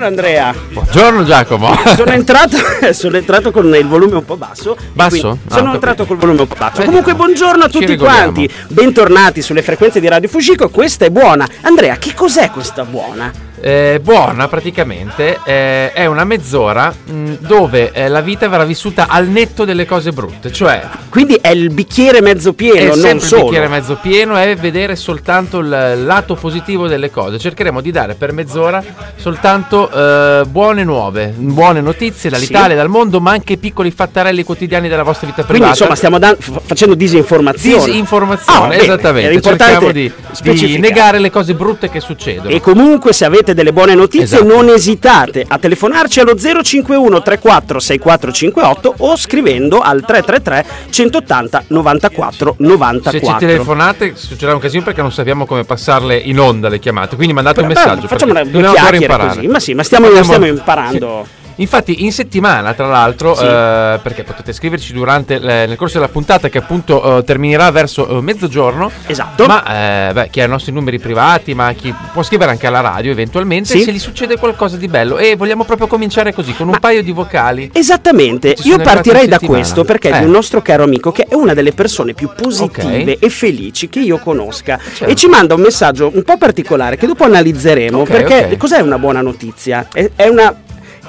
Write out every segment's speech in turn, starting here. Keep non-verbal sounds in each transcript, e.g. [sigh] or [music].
Buongiorno Andrea. Buongiorno Giacomo. Sono entrato, [laughs] sono entrato con il volume un po' basso. Basso? Ah, sono entrato col volume un po' basso. Vediamo. Comunque buongiorno a tutti quanti. Bentornati sulle frequenze di Radio Fugico. Questa è buona. Andrea, che cos'è questa buona? Eh, buona praticamente eh, è una mezz'ora mh, dove eh, la vita verrà vissuta al netto delle cose brutte, cioè Quindi è il bicchiere mezzo pieno, è non sempre il solo. bicchiere mezzo pieno è vedere soltanto il lato positivo delle cose. Cercheremo di dare per mezz'ora soltanto eh, buone nuove, buone notizie dall'Italia, dal mondo, ma anche piccoli fattarelli quotidiani della vostra vita Quindi privata. insomma stiamo dan- f- facendo disinformazione. Disinformazione, bene, esattamente. Cerchiamo di, di negare le cose brutte che succedono. E comunque se avete delle buone notizie Esatto. non esitate a telefonarci allo 051 34 6458 o scrivendo al 333 180 94 Se 94. ci telefonate succederà un casino perché non sappiamo come passarle in onda le chiamate, quindi mandate un Beh, messaggio. Facciamo una chiacchiere imparare. così. Ma sì, ma stiamo, Andiamo- stiamo imparando. Sì. Infatti in settimana, tra l'altro, Sì. eh, perché potete scriverci durante le- nel corso della puntata che appunto eh, terminerà verso eh, mezzogiorno. Esatto. Ma eh, beh, chi ha i nostri numeri privati, ma chi può scrivere anche alla radio eventualmente Sì. se gli succede qualcosa di bello. E vogliamo proprio cominciare così, con un paio di vocali. Esattamente, io partirei da settimana. questo perché è Eh. di un nostro caro amico che è una delle persone più positive Ok. e felici che io conosca Certo. e ci manda un messaggio un po' particolare che dopo analizzeremo Ok, perché ok. cos'è una buona notizia? È, è una...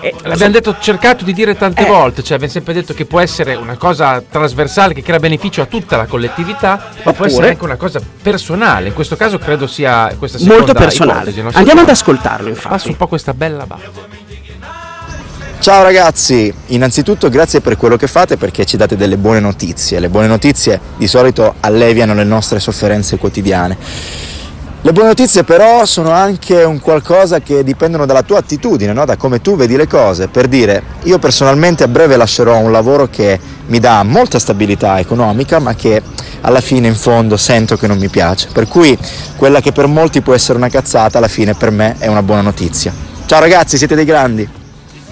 è- L'abbiamo detto, cercato di dire tante Eh. volte, cioè abbiamo sempre detto che può essere una cosa trasversale che crea beneficio a tutta la collettività, ma può Oppure- essere anche una cosa personale. In questo caso credo sia questa seconda molto personale. ipotesi, Andiamo ad ascoltarlo Passa infatti. un po' questa bella base. Ciao ragazzi, innanzitutto grazie per quello che fate perché ci date delle buone notizie. Le buone notizie di solito alleviano le nostre sofferenze quotidiane. Le buone notizie però sono anche un qualcosa che dipendono dalla tua attitudine, no? da come tu vedi le cose. Per dire, io personalmente a breve lascerò un lavoro che mi dà molta stabilità economica ma che alla fine in fondo sento che non mi piace. Per cui quella che per molti può essere una cazzata alla fine per me è una buona notizia. Ciao ragazzi, siete dei grandi!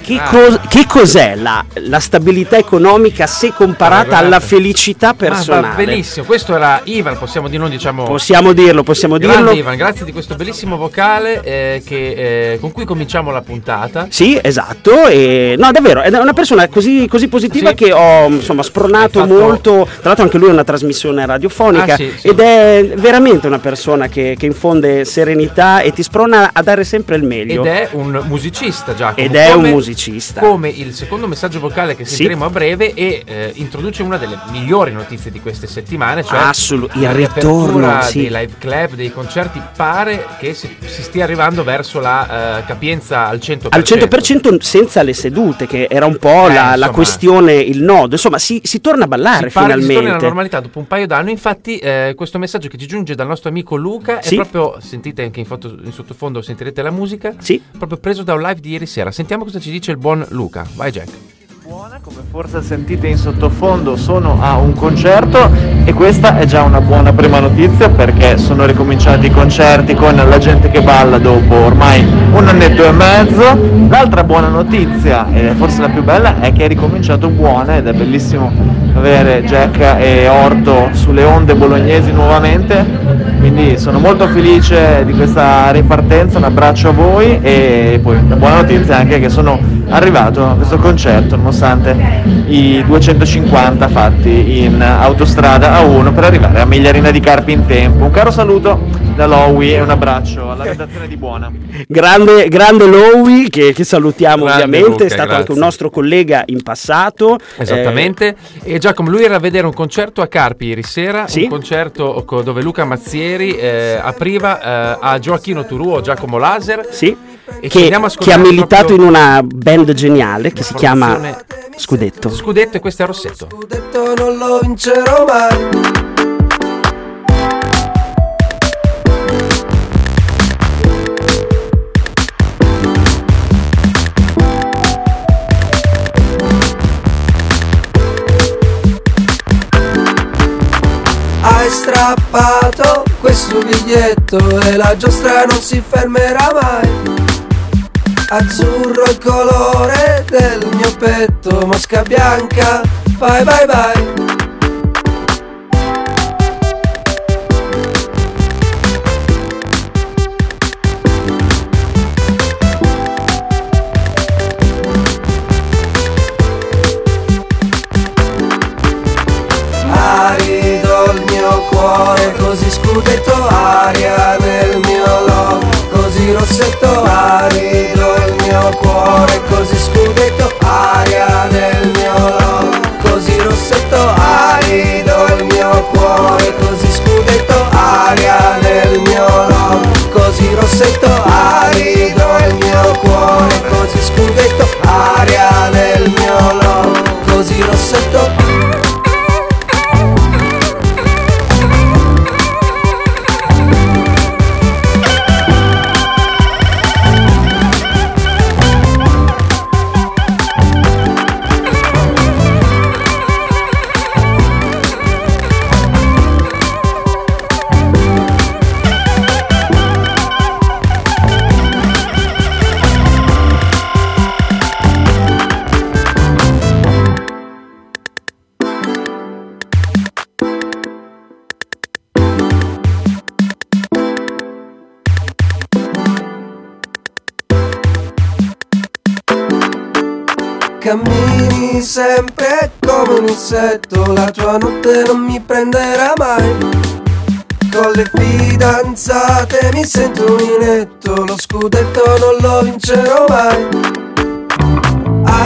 Che, Ah. cos- che cos'è la, la stabilità economica se comparata Paragonata. alla felicità Ah, personale? benissimo, questo era Ivan, possiamo di non diciamo Possiamo dirlo, possiamo Grande dirlo. Ivan, grazie di questo bellissimo vocale eh, che, eh, con cui cominciamo la puntata. Sì, esatto. E, no, davvero, è una persona così, così positiva Sì. che ho insomma spronato fatto- molto. Tra l'altro, anche lui è una trasmissione radiofonica Ah, sì, sì. ed è veramente una persona che, che infonde serenità e ti sprona a dare sempre il meglio. Ed è un musicista Giacomo Ed è un come- musicista. Come il secondo messaggio vocale che Sì. sentiremo a breve e eh, introduce una delle migliori notizie di queste settimane, cioè Assolut- il la ritorno, sì. dei live club, dei concerti, pare che si, si stia arrivando verso la eh, capienza al 100%. Al 100% senza le sedute, che era un po' Eh, la, la insomma. questione, il nodo. Insomma, si, si torna a ballare che si torni alla finalmente. normalità dopo un paio d'anni. Infatti, eh, questo messaggio che ci giunge dal nostro amico Luca Sì. è proprio, sentite anche in, foto- in sottofondo, sentirete la musica, Sì. proprio preso da un live di ieri sera. Sentiamo cosa ci dice il buon Luca. Vai, Jack. buona, come forse sentite in sottofondo sono a un concerto e questa è già una buona prima notizia perché sono ricominciati i concerti con la gente che balla dopo ormai un annetto e mezzo. L'altra buona notizia, e forse la più bella, è che è ricominciato buona ed è bellissimo avere Jack e Orto sulle onde bolognesi nuovamente. Quindi sono molto felice di questa ripartenza, un abbraccio a voi e poi la buona notizia è anche che sono arrivato a questo concerto nonostante i 250 fatti in autostrada a 1 per arrivare a Migliarina di Carpi in tempo. Un caro saluto da Lowy e un abbraccio alla redazione di Buona. Grande, grande Lowy che, che salutiamo Grande ovviamente, Luca, è stato grazie. anche un nostro collega in passato. Esattamente. E Giacomo, lui era a vedere un concerto a Carpi ieri sera, Sì. un concerto co- dove Luca Mazzieri eh, apriva eh, a Gioacchino Turuo, Giacomo Laser. Eh, sì, che, che ha militato proprio in una band geniale che la si chiama Scudetto. Scudetto e questo è Rossetto. Scudetto non lo vincerò mai. Hai strappato questo biglietto e la giostra non si fermerà mai. Azzurro il colore del mio petto, mosca bianca, bye bye bye. Sempre come un insetto, la tua notte non mi prenderà mai. Con le fidanzate mi sento inetto, lo scudetto non lo vincerò mai.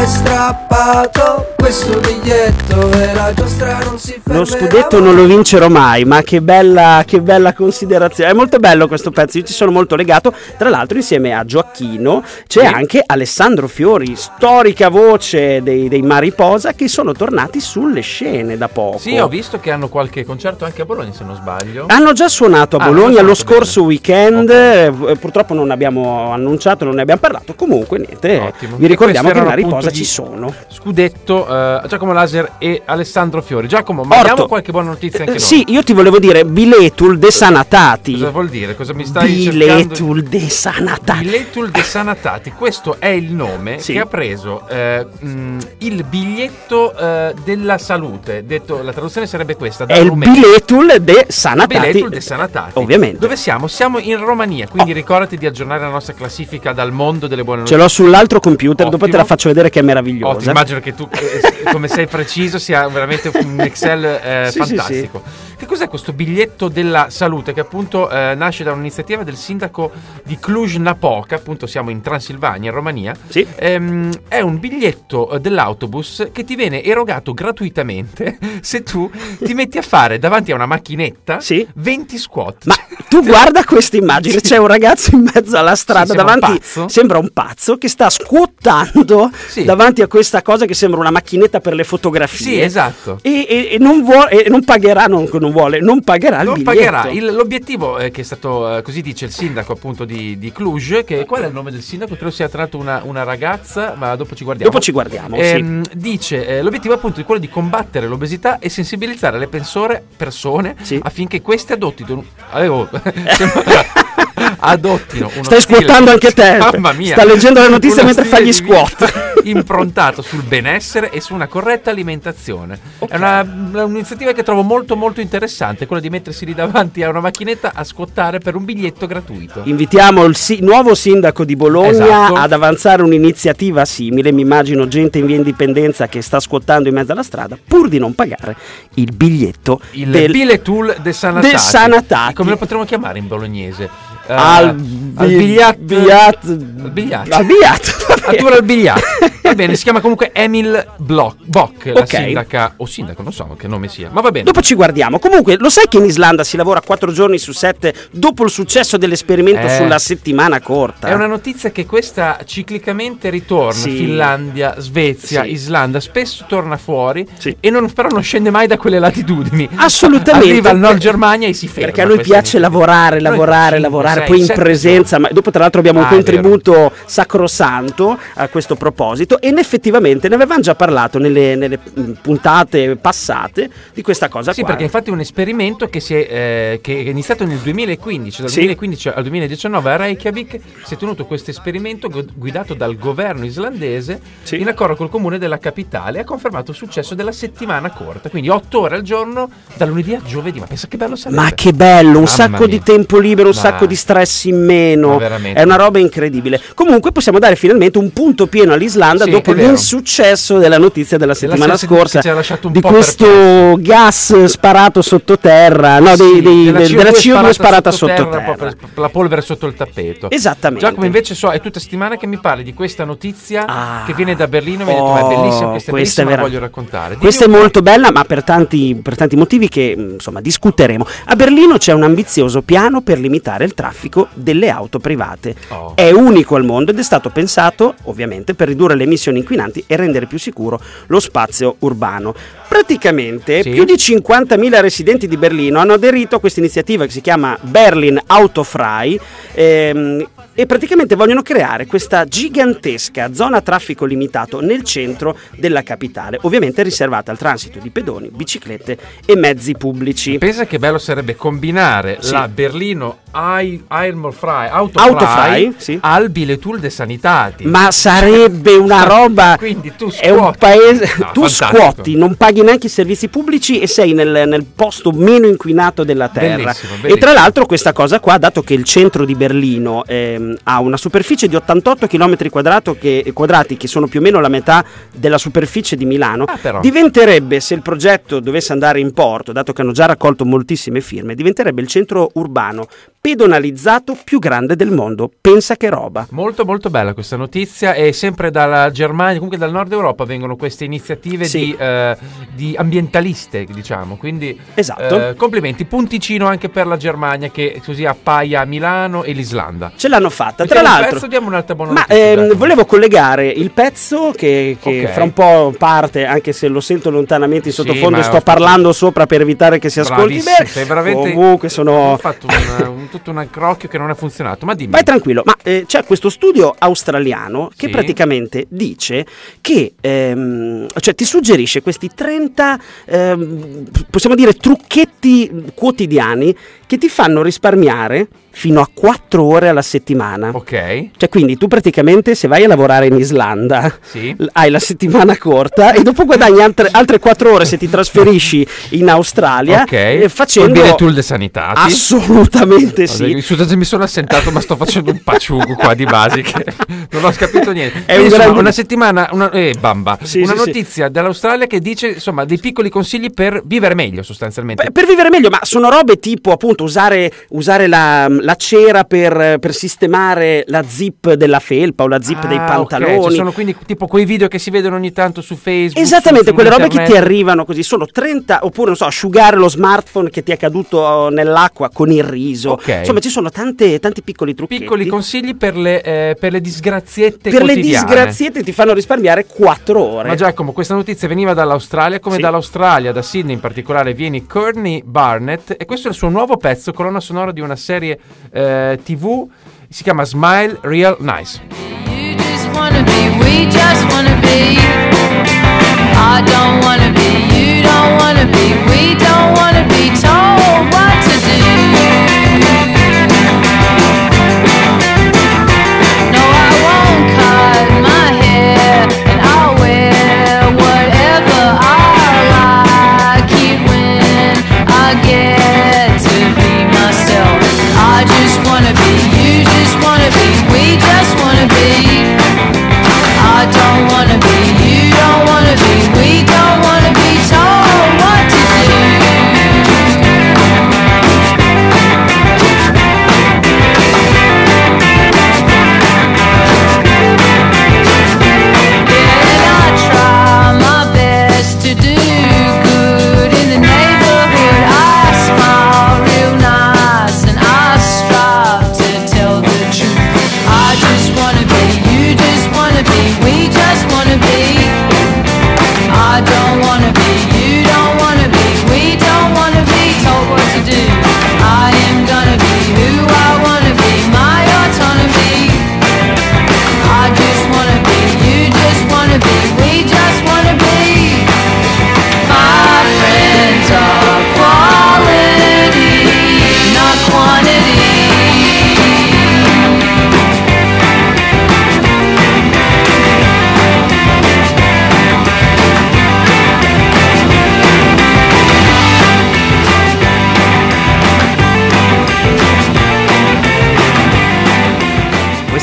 Hai strappato questo biglietto e la giostra non si fermerà Lo scudetto non lo vincerò mai, ma che bella, che bella considerazione. È molto bello questo pezzo, io ci sono molto legato. Tra l'altro, insieme a Gioacchino c'è Sì. anche Alessandro Fiori, storica voce dei, dei Mariposa, che sono tornati sulle scene da poco. Sì, ho visto che hanno qualche concerto anche a Bologna, se non sbaglio. Hanno già suonato a Ah, Bologna lo scorso weekend, eh, purtroppo non abbiamo annunciato, non ne abbiamo parlato, comunque niente, Ottimo. vi ricordiamo che Mariposa ci sono. Scudetto, eh, Giacomo Laser e Alessandro Fiori. Giacomo, ma Orto. abbiamo qualche buona notizia anche Eh, noi? Sì, io ti volevo dire biletul desanatati. Cosa vuol dire? Cosa mi stai Biletul cercando? desanatati. Biletul de Sanatati, questo è il nome Sì. che ha preso eh, mh, il biglietto eh, della salute. Detto, la traduzione sarebbe questa: È il biletul de sanatati. Biletul de Sanatati. Ovviamente. Dove siamo? Siamo in Romania, quindi Oh. ricordati di aggiornare la nostra classifica dal mondo delle buone Ce notizie. l'ho sull'altro computer, dopo te Ottimo. la faccio vedere che è meravigliosa. immagino che tu, eh, come sei preciso, sia veramente un Excel eh, [laughs] Sì, sì, fantastico. Che cos'è questo biglietto della salute che appunto eh, nasce da un'iniziativa del sindaco di Cluj-Napoca, appunto siamo in Transilvania, in Romania. Sì. Ehm, è un biglietto eh, dell'autobus che ti viene erogato gratuitamente [laughs] se tu ti metti a fare davanti a una macchinetta Sì. 20 squat. Ma tu [laughs] guarda questa immagine, c'è un ragazzo in mezzo alla strada Sì, sembra un davanti, pazzo. sembra un pazzo che sta scuottando Sì. davanti a questa cosa che sembra una macchinetta per le fotografie. Sì, esatto. E, e- e non, vuole, e non pagherà, non, non vuole, non pagherà il non biglietto. pagherà. Il- l'obiettivo eh, che è stato, eh, così dice il sindaco appunto di, di Cluj, che qual è il nome del sindaco? Credo sia tra l'altro una, una ragazza, ma dopo ci guardiamo. Dopo ci guardiamo, Ehm, Dice, eh, l'obiettivo appunto è quello di combattere l'obesità e sensibilizzare le persone, persone Sì. affinché queste adottino... Avevo... [laughs] adottino uno Stai stile- squattando anche te. Mamma mia. Sta leggendo le notizie Uno mentre fa stile gli squat. Improntato sul benessere e su una corretta alimentazione. Ok. È una- un'iniziativa che trovo molto molto interessante, quella di mettersi lì davanti a una macchinetta a squattare per un biglietto gratuito. Invitiamo il si- nuovo sindaco di Bologna Esatto. ad avanzare un'iniziativa simile. Mi immagino gente in via indipendenza che sta squattando in mezzo alla strada pur di non pagare il biglietto Il del Biletul de Sanatati. De Sanatati. Come lo potremmo chiamare in bolognese? Eh, al, al bi- bigliat- bigliat- al bigliat. al bigliat. Addirittura al biglietto. Va [laughs] bene, si chiama comunque Emil Bloch, Bock, la Ok. sindaca, o sindaco, non so che nome sia, ma va bene. Dopo ci guardiamo. Comunque, lo sai che in Islanda si lavora 4 giorni su 7 dopo il successo dell'esperimento Eh. sulla settimana corta? È una notizia che questa ciclicamente ritorna, Sì. Finlandia, Svezia, Sì. Islanda, spesso torna fuori Sì. e non, però non scende mai da quelle latitudini. Assolutamente. Arriva al Nord Germania e si ferma. Perché a noi questa piace lavorare, Noi lavorare, lavorare, sei, poi in presenza. Ma dopo, tra l'altro, abbiamo un Ah, vero. contributo sacrosanto a questo proposito. E effettivamente ne avevamo già parlato nelle, nelle, mh, puntate passate di questa cosa Sì, qua. perché infatti è un esperimento che, si è, eh, che è iniziato nel 2015, dal Sì. 2015 al 2019 a Reykjavik si è tenuto questo esperimento gu- guidato dal governo islandese Sì. in accordo col comune della capitale ha confermato il successo della settimana corta, quindi 8 ore al giorno da lunedì a giovedì, ma pensa che bello sarebbe. Ma che bello, un Mamma sacco mia. di tempo libero, un Ma- sacco di stress in meno. È una roba incredibile. Comunque possiamo dare finalmente un punto pieno all'Islanda Sì, dopo è l'insuccesso della notizia della settimana se- scorsa che ha di questo gas sparato sottoterra, no, dei- Sì, dei- della del- della CO2 sparata sottoterra, sottoterra. la polvere sotto il tappeto. Esattamente. Giacomo invece so, è tutta settimana che mi parli di questa notizia Ah. che viene da Berlino, mi hai detto ma è Oh, bellissima, questa è questa è bellissima, la vera- voglio raccontare. Dimmi Questa è molto bella, ma per tanti, per tanti motivi che insomma discuteremo. A Berlino c'è un ambizioso piano per limitare il traffico delle auto private. Oh. È unico al mondo ed è stato pensato, ovviamente, per ridurre le emissioni inquinanti e rendere più sicuro lo spazio urbano. Praticamente Sì. più di 50.000 residenti di Berlino hanno aderito a questa iniziativa che si chiama Berlin Autofrei ehm, e praticamente vogliono creare questa gigantesca zona a traffico limitato nel centro della capitale, ovviamente riservata al transito di pedoni, biciclette e mezzi pubblici. Pensa che bello sarebbe combinare Sì. la Berlino Eilmolfrei Autofrei, Autofrei sì. al Biletul de Sanitati. Ma sarebbe una [laughs] roba. Quindi tu è un scuoti. paese. No, tu fantastico. scuoti, non paghi neanche i servizi pubblici e sei nel, nel posto meno inquinato della terra. Bellissimo, E bellissimo. tra l'altro, questa cosa qua, dato che il centro di Berlino ehm, ehm, ha una superficie di 88 km quadrati, che sono più o meno la metà della superficie di Milano, Ah, diventerebbe, se il progetto dovesse andare in porto, dato che hanno già raccolto moltissime firme, diventerebbe il centro urbano pedonalizzato più grande del mondo. Pensa che roba. Molto molto bella questa notizia e sempre dalla Germania, comunque dal nord Europa vengono queste iniziative Sì. di, eh, di ambientaliste, diciamo, quindi Esatto. eh, complimenti, punticino anche per la Germania che così appaia a Milano e l'Islanda. Ce l'hanno fatta. Tra l'altro, pezzo, diamo un'altra buona Ma notizia, ehm, volevo collegare il pezzo che, che Ok. fra un po' parte, anche se lo sento lontanamente in Sì, sottofondo e sto parlando sopra per evitare che si ascolti bene. Comunque sono... ho fatto un, un- tutto un crocchio che non è funzionato, ma dimmi. Vai tranquillo, ma eh, c'è questo studio australiano che Sì. praticamente dice che, ehm, cioè ti suggerisce questi 30, ehm, possiamo dire, trucchetti quotidiani che ti fanno risparmiare fino a 4 ore alla settimana. Ok. Cioè, quindi tu praticamente se vai a lavorare in Islanda Sì. l- hai la settimana corta e dopo guadagni altre, altre 4 ore se ti trasferisci in Australia Ok. eh, facendo Col biretul de sanitati. assolutamente sì. Scusate, mi sono assentato, ma sto facendo un paciugo qua di basi che [laughs] non ho capito niente. È un insomma, grande- una settimana, una, eh, bamba, Sì, una sì. notizia dall'Australia che dice insomma dei piccoli consigli per vivere meglio sostanzialmente. Per, per vivere meglio, ma sono robe tipo appunto usare, usare la, la cera per, per sistemare la zip della felpa o la zip dei Ah, ok, pantaloni. Ci sono quindi tipo quei video che si vedono ogni tanto su Facebook. Esattamente, su- su quelle robe che ti arrivano così, sono 30, oppure non so, asciugare lo smartphone che ti è caduto nell'acqua con il riso. Ok. Insomma, ci sono tante, tanti piccoli trucchetti. Piccoli consigli per le, eh, per le disgraziette per le disgraziette ti fanno risparmiare 4 ore. Ma Giacomo, questa notizia veniva dall'Australia, come Sì. dall'Australia, da Sydney in particolare, viene Courtney Barnett e questo è il suo nuovo pezzo, colonna sonora di una serie eh, TV, si chiama Smile Real Nice. You just wanna be, we just wanna be. I don't wanna be, you don't wanna be, we don't wanna be told what to do. Wanna be, you just wanna be, we just wanna be.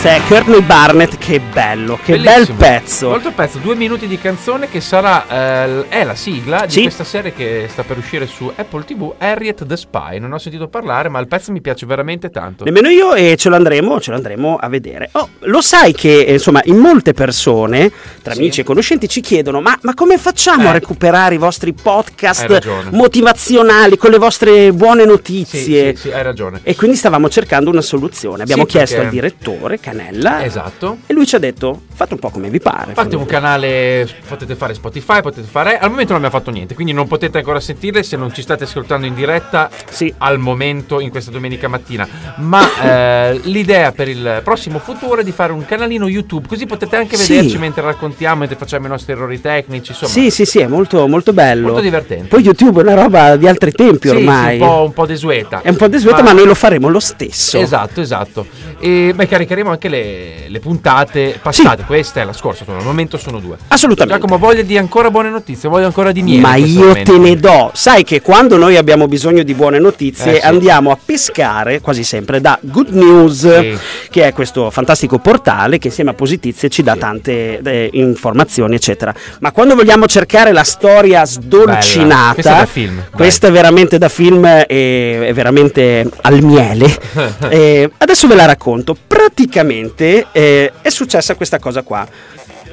Questa è Courtney Barnett, che bello, che Bellissimo. bel pezzo. Molto pezzo, due minuti di canzone che sarà eh, è la sigla di Sì. questa serie che sta per uscire su Apple TV, Harriet the Spy. Non ho sentito parlare, ma il pezzo mi piace veramente tanto. Nemmeno io e ce lo andremo, ce lo andremo a vedere. Oh, lo sai che eh, insomma in molte persone, tra Sì. amici e conoscenti, ci chiedono: ma, ma come facciamo a Eh. recuperare i vostri podcast motivazionali con le vostre buone notizie? sì, sì, hai ragione. E quindi stavamo cercando una soluzione. Abbiamo chiesto perché- al direttore Canella Esatto. e lui ci ha detto: fate un po' come vi pare. Fate un canale, potete fare Spotify, potete fare. Al momento non abbiamo fatto niente, quindi non potete ancora sentirle se non ci state ascoltando in diretta Sì. al momento in questa domenica mattina. Ma eh, l'idea per il prossimo futuro è di fare un canalino YouTube, così potete anche Sì. vederci mentre raccontiamo, mentre facciamo i nostri errori tecnici. Insomma, Sì, sì, sì, è molto, molto bello. Molto divertente. Poi YouTube è una roba di altri tempi Sì, ormai. sì, un po', un po' desueta. È un po' desueta, ma... noi lo faremo lo stesso. Esatto, esatto. E beh, caricheremo anche le, le puntate passate. Questa è la scorsa, insomma, al momento sono due. Assolutamente. Giacomo, voglia di ancora buone notizie, voglio ancora di miele. Ma io momento. te ne do. Sai che quando noi abbiamo bisogno di buone notizie Eh, sì. andiamo a pescare quasi sempre da Good News, Sì. che è questo fantastico portale che insieme a Positizie ci dà tante eh, informazioni, eccetera. Ma quando vogliamo cercare la storia sdolcinata, Questa è film, questa è veramente da film e è veramente al miele. [laughs] Eh, adesso ve la racconto. Praticamente eh, è successa questa cosa qua.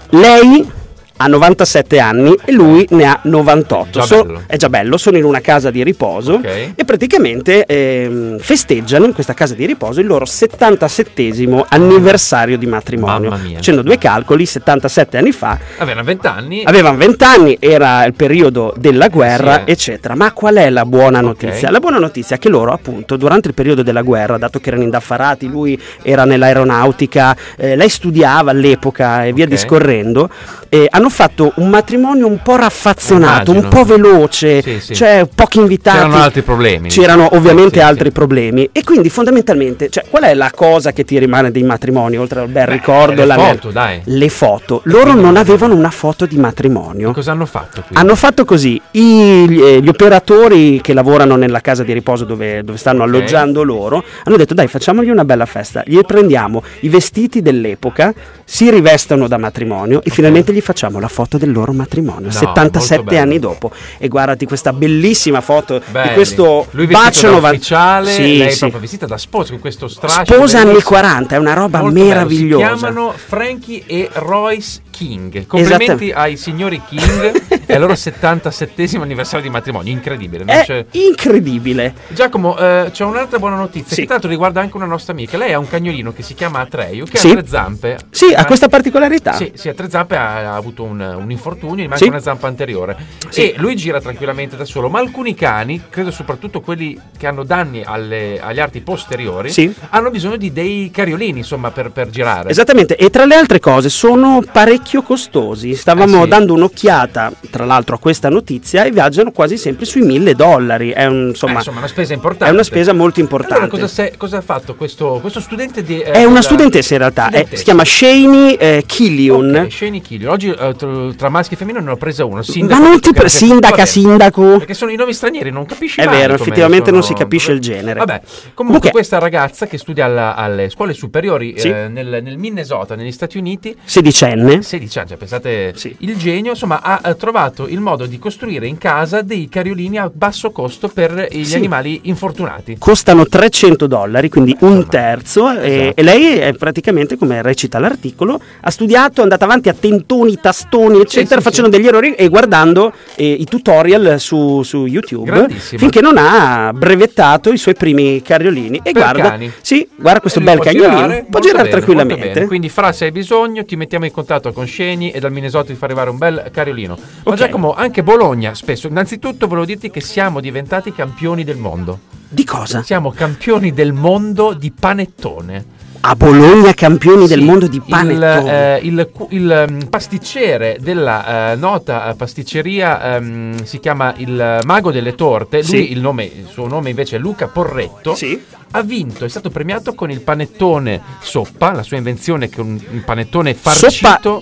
Lei ha 97 anni e lui ne ha 98. Già So- è già bello, sono in una casa di riposo Ok. e praticamente ehm, festeggiano in questa casa di riposo il loro 77 anniversario di matrimonio. Facendo due calcoli, 77 anni fa Avevano 20 anni. Avevano 20 anni, era il periodo della guerra, Sì, eh. eccetera. Ma qual è la buona notizia? La buona notizia è che loro, appunto, durante il periodo della guerra, dato che erano indaffarati, lui era nell'aeronautica, eh, lei studiava all'epoca e via Ok. discorrendo, eh, hanno fatto un matrimonio un po' raffazzonato, un Immagino. po' veloce, Sì, sì. cioè pochi invitati. C'erano altri problemi. C'erano ovviamente Sì, altri problemi e quindi fondamentalmente, cioè, qual è la cosa che ti rimane dei matrimoni, oltre al bel Beh, ricordo? le foto, dai. Le foto. Loro non avevano una foto di matrimonio. Cosa hanno fatto qui? Hanno fatto così, i- gli, eh, gli operatori che lavorano nella casa di riposo dove, dove stanno Ok. alloggiando loro hanno detto dai facciamogli una bella festa, gli prendiamo i vestiti dell'epoca, si rivestono da matrimonio e finalmente gli facciamo la foto del loro matrimonio, No, 77 molto bello. anni dopo. E guardati questa bellissima foto di Belli. questo Lui bacio 90 ufficiale, Sì, lei sì. proprio vestita da sposa con questo strascico Sposa anni bellissimo. 40, è una roba Molto bello. meravigliosa. Si chiamano Frankie e Royce King. Complimenti ai signori King e al loro 77 anniversario di matrimonio. Incredibile. non È incredibile. Giacomo, eh, c'è un'altra buona notizia Sì. che l'altro riguarda anche una nostra amica. Lei ha un cagnolino che si chiama Atreyu, che Sì. ha tre zampe. Sì, ha Eh, questa particolarità. Sì, sì, ha tre zampe, ha, ha avuto un, un infortunio, gli manca Sì. una zampa anteriore. Sì. E lui gira tranquillamente da solo, ma alcuni cani, credo soprattutto quelli che hanno danni alle- agli arti posteriori, Sì. hanno bisogno di dei cariolini, insomma, per, per girare. Esattamente, e tra le altre cose sono parecchio costosi. Stavamo Eh sì. dando un'occhiata, tra l'altro, a questa notizia e viaggiano quasi sempre sui mille dollari. È, un- Eh, insomma, insomma, una spesa importante. è una spesa molto importante. Allora, cosa, se- cosa ha fatto questo, questo studente di... eh, è una studentessa in realtà, è- Studentessa. si chiama Shani eh, Killion. Ok, Shani Killion. Oggi eh, tra, maschi e femmine ne ho presa uno. Ma Sindaco, non ti pre- sindaca, va bene. sindaco. Perché sono i nomi stranieri, non capisci È mai vero, effettivamente non sono- si capisce il genere. Vabbè, comunque, Comunque- questa ragazza che studia alla- alle scuole superiori Sì. eh, nel, nel Minnesota, negli Stati Uniti, Sedicenne. 16 anni, cioè, pensate Sì. il genio, insomma, ha eh, trovato il modo di costruire in casa dei cariolini a basso costo per gli Sì. animali infortunati. Costano 300 dollari, quindi un terzo, e, Esatto. e lei è praticamente, come recita l'articolo, ha studiato, è andata avanti a tentoni, tastoni, eccetera, sì, facendo degli errori e guardando eh, i tutorial su, su YouTube, finché non ha brevettato i suoi primi carriolini. E Per guarda, cani. sì, guarda questo E bel può cagnolino, girare può girare tranquillamente. bene. Quindi, fra se hai bisogno, ti mettiamo in contatto con Sceni e dal Minnesota ti fa arrivare un bel cariolino. Ma Ok. Giacomo, anche Bologna, spesso. Innanzitutto, volevo dirti che siamo diventati campioni del mondo. Di cosa? Siamo campioni del mondo di panettone. A Bologna campioni del Sì, mondo di il, panettone. eh, il il, mm, pasticcere della eh, nota pasticceria ehm, si chiama il Mago delle Torte. Lui, Sì. il, nome, il suo nome invece è Luca Porretto. Sì. Ha vinto, è stato premiato con il panettone soppa, la sua invenzione che è un, un panettone farcito.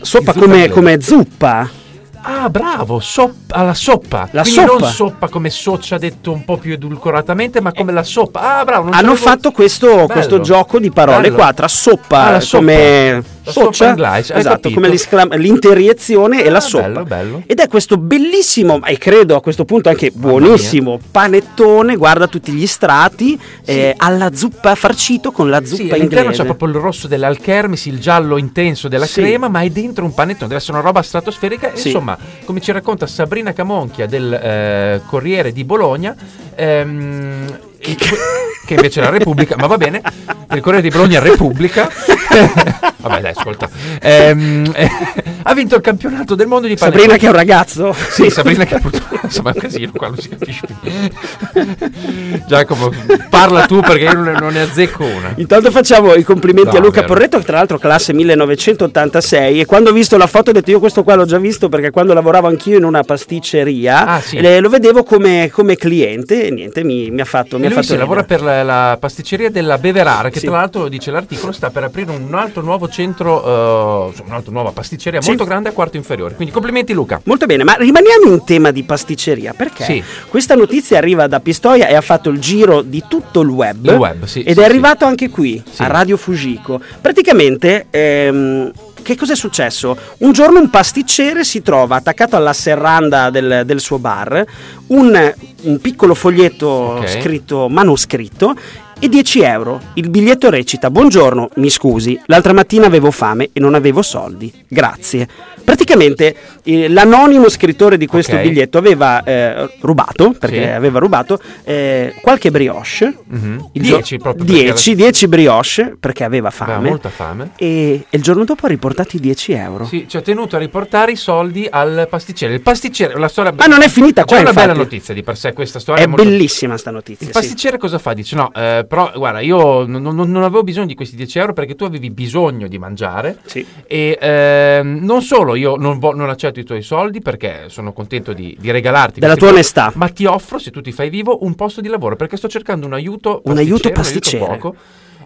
Soppa, soppa come, come zuppa. Ah, bravo, sop- alla soppa. La Quindi soppa. non soppa come Soccia detto un po' più edulcoratamente, ma come la soppa. Ah, bravo. Hanno fatto questo, questo gioco di parole Bello. qua tra soppa, Ah, soppa. come soccia, inglese, hai esatto, come l'interiezione e la Ah, soppa. bello, bello. Ed è questo bellissimo, e credo a questo punto anche buonissimo panettone, guarda tutti gli strati, eh, alla zuppa farcito con la Sì, zuppa all'interno inglese. c'è proprio il rosso dell'alchermis, il giallo intenso della Sì. crema, ma è dentro un panettone, deve essere una roba stratosferica. Sì. Insomma, come ci racconta Sabrina Camonchia del eh, Corriere di Bologna, ehm, che invece la Repubblica, ma va bene, del Corriere di Bologna Repubblica. [laughs] Vabbè, dai, ascolta. Ehm, eh, ha vinto il campionato del mondo di panettone. Sabrina che è un ragazzo. Sì, [laughs] Sabrina che purtroppo insomma è un casino qua non si capisce più. Giacomo, parla tu perché io non ne, non ne azzecco una. Intanto facciamo i complimenti No, a Luca vero. Porretto, che tra l'altro classe 1986 e quando ho visto la foto ho detto io questo qua l'ho già visto perché quando lavoravo anch'io in una pasticceria Ah, sì. eh, lo vedevo come, come cliente e niente mi, mi ha fatto, mi ha fatto si lavora per la, la pasticceria della Beverara, che Sì. tra l'altro, dice l'articolo, sta per aprire un altro nuovo centro, eh, insomma, un'altra nuova pasticceria Sì. Molto grande a quarto inferiore. Quindi complimenti Luca. Molto bene, ma rimaniamo in tema di pasticceria perché Sì. questa notizia arriva da Pistoia e ha fatto il giro di tutto il web. Il web, sì, Ed sì, è arrivato anche qui, a Radio Fujiko. Praticamente, ehm, che cosa è successo? Un giorno un pasticcere si trova attaccato alla serranda del, del suo bar un, un piccolo foglietto Ok. scritto manoscritto e 10 euro. Il biglietto recita: Buongiorno, mi scusi, l'altra mattina avevo fame e non avevo soldi. Grazie. Praticamente eh, l'anonimo scrittore di questo Ok. biglietto aveva eh, rubato, perché Sì. aveva rubato, eh, qualche brioche. Mhm. Il 10 gio- proprio. perché 10, 10 brioche perché aveva aveva fame. molta fame. E, e il giorno dopo ha riportato i 10 euro. Sì, ci ha tenuto a riportare i soldi al pasticcere. Il pasticcere, la storia. Ma non è finita C'è qua, una bella infatti. notizia di per sé questa storia. È molto- bellissima sta notizia. Il sì. pasticcere cosa fa? Dice: No, eh, però guarda, io non, non- non avevo bisogno di questi 10 euro perché tu avevi bisogno di mangiare. Sì. E ehm, non solo io non, vo- non accetto i tuoi soldi perché sono contento di, di regalarti Della tua onestà. ma ti offro, se tu ti fai vivo, un posto di lavoro perché sto cercando un aiuto Un aiuto un pasticcere. poco.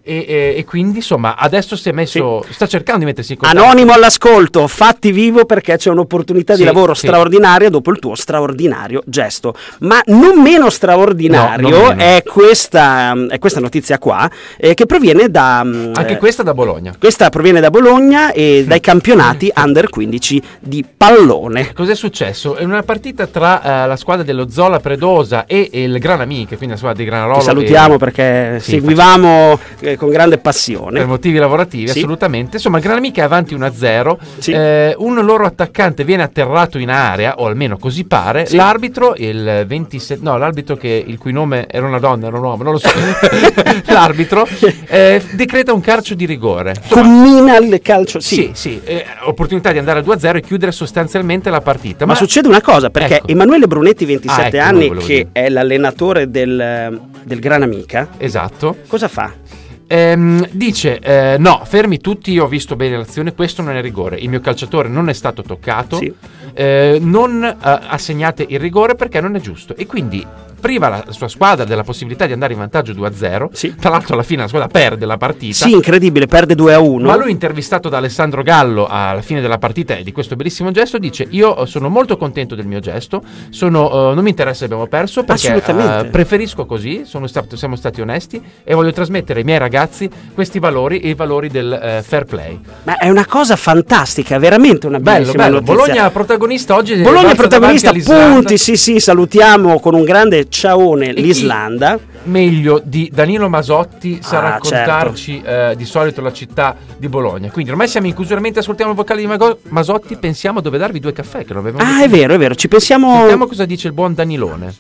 E, e- e quindi insomma adesso si è messo sta cercando di mettersi in contatto Anonimo all'ascolto, fatti vivo perché c'è un'opportunità di Sì, lavoro sì. straordinaria dopo il tuo straordinario gesto. Ma non meno straordinario No, non meno. È, questa, è questa notizia qua, eh, che proviene da... mm, anche eh, questa da Bologna Questa proviene da Bologna e dai campionati under 15 di pallone. Cos'è successo? È una partita tra eh, la squadra dello Zola Predosa e il Gran Amiche, quindi la squadra di Granarolo. Ti salutiamo e- perché Sì, seguivamo eh, con grande per passione. motivi lavorativi, Sì. assolutamente. Insomma, Gran Amica è avanti 1-0. Sì. Eh, un loro attaccante viene atterrato in area, o almeno così pare. Sì. L'arbitro, il 27, no, l'arbitro che, il cui nome era una donna, era un uomo, non lo so. [laughs] l'arbitro eh, decreta un calcio di rigore. Insomma, Commina il calcio. Sì. sì, eh, opportunità di andare al 2-0 e chiudere sostanzialmente la partita. Ma, succede una cosa, perché Ecco. Emanuele Brunetti, 27 Ah, ecco, anni, che dire. è l'allenatore del, del Gran Amica, Esatto. cosa fa? Ehm, dice eh, no, fermi tutti, io ho visto bene l'azione, questo non è rigore, il mio calciatore non è stato toccato, Sì. eh, non eh, assegnate il rigore perché non è giusto. E quindi priva la sua squadra della possibilità di andare in vantaggio 2-0, Sì. tra l'altro alla fine la squadra perde la partita. Sì, incredibile, perde 2 a 1. Ma lui intervistato da Alessandro Gallo alla fine della partita e di questo bellissimo gesto dice io eh, sono molto contento del mio gesto, sono, eh, non mi interessa se abbiamo perso perché Assolutamente. eh, preferisco così, sono stato- siamo stati onesti e voglio trasmettere ai miei ragazzi questi valori e i valori del eh, fair play. Ma è una cosa fantastica, veramente una bellissima bello. notizia. Bologna protagonista oggi. Bologna protagonista, punti, sì sì, salutiamo con un grande ciaone l'Islanda. Meglio di Danilo Masotti sa Ah, raccontarci eh, di solito la città di Bologna. Quindi ormai siamo in chiusura mentre ascoltiamo il vocale di Mago- Masotti. Pensiamo a dove darvi due caffè. Che non avevamo Ah, detto. è vero, è vero, ci pensiamo... Sentiamo cosa dice il buon Danilone.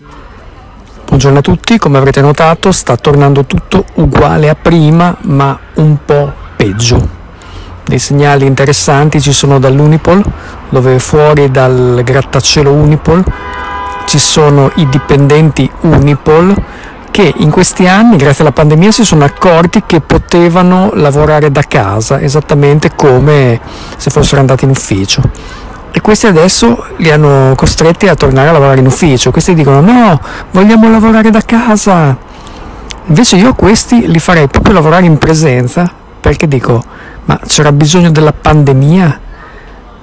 Buongiorno a tutti, come avrete notato sta tornando tutto uguale a prima ma un po' peggio. Dei segnali interessanti ci sono dall'Unipol, dove fuori dal grattacielo Unipol ci sono i dipendenti Unipol che in questi anni, grazie alla pandemia, si sono accorti che potevano lavorare da casa, esattamente come se fossero andati in ufficio e questi adesso li hanno costretti a tornare a lavorare in ufficio. Questi dicono no, vogliamo lavorare da casa. Invece io questi li farei proprio lavorare in presenza perché dico, ma c'era bisogno della pandemia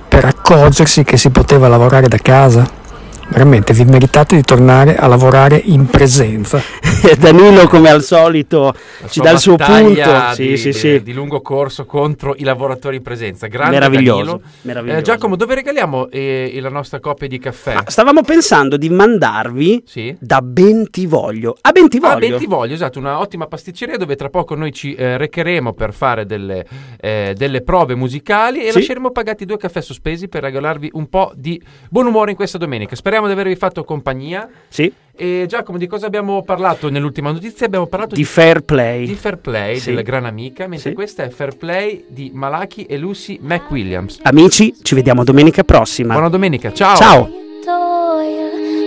per accorgersi che si poteva lavorare da casa? Veramente vi meritate di tornare a lavorare in presenza. [laughs] Danilo come al solito La ci dà il suo punto. Sì, di, sì, di- sì. di lungo corso contro i lavoratori in presenza. Grande Meraviglioso, Danilo. meraviglioso. Eh, Giacomo, dove regaliamo eh, la nostra coppia di caffè? Ma stavamo pensando di mandarvi Sì. da Bentivoglio a Bentivoglio. Ah, Bentivoglio, esatto, una ottima pasticceria dove tra poco noi ci eh, recheremo per fare delle, eh, delle prove musicali e Sì. lasceremo pagati due caffè sospesi per regalarvi un po' di buon umore in questa domenica. Speriamo speriamo di avervi fatto compagnia. Sì, E Giacomo, di cosa abbiamo parlato nell'ultima notizia? Abbiamo parlato di fair play. di Fair Play Sì. della Gran Amica, mentre Sì. questa è Fair Play di Malachi e Lucy McWilliams. Amici, ci vediamo domenica prossima. Buona domenica, ciao! Ciao.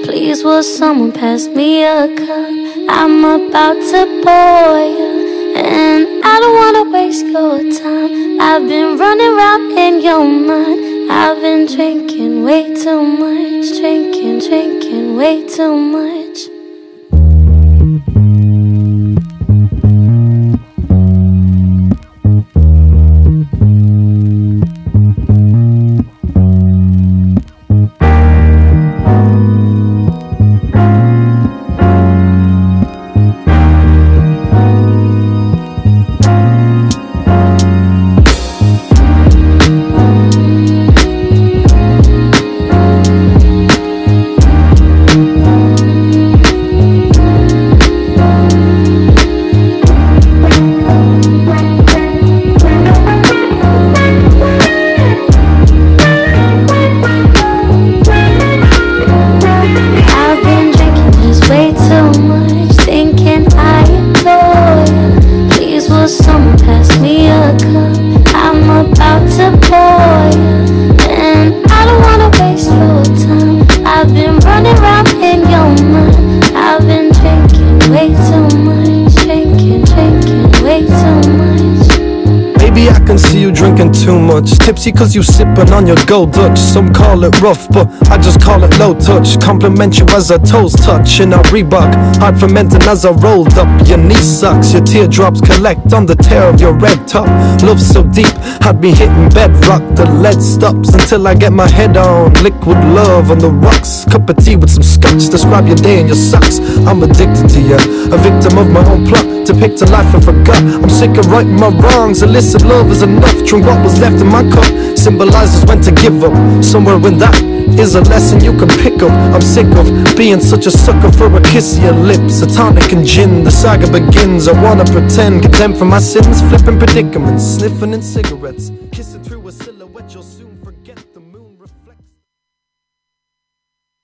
Please, will someone pass me a cup? I'm about to bore you, and I don't wanna waste your time. I've been running around in your mind. I've been drinking way too much, drinking, drinking way too much. Too much. Tipsy cause you sipping on your gold Dutch. Some call it rough, but I just call it low touch. Compliment you as our toes touch in our Reebok. Hard fermenting as I rolled up. Your knee sucks, your teardrops collect on the tear of your red top. Love so deep, I'd be hitting bedrock. The lead stops until I get my head on. Liquid love on the rocks. Cup of tea with some scotch. Describe your day in your socks. I'm addicted to you, a victim of my own plot. Depict a life I forgot. I'm sick of righting my wrongs. Illicit love is enough. Drink what was left in my cup. Symbolizes when to give up. Somewhere in that is a lesson you can pick up. I'm sick of being such a sucker for a kiss of your lips. A tonic and gin. The saga begins. I wanna pretend. Condemned for my sins. Flipping predicaments. Sniffing in cigarettes.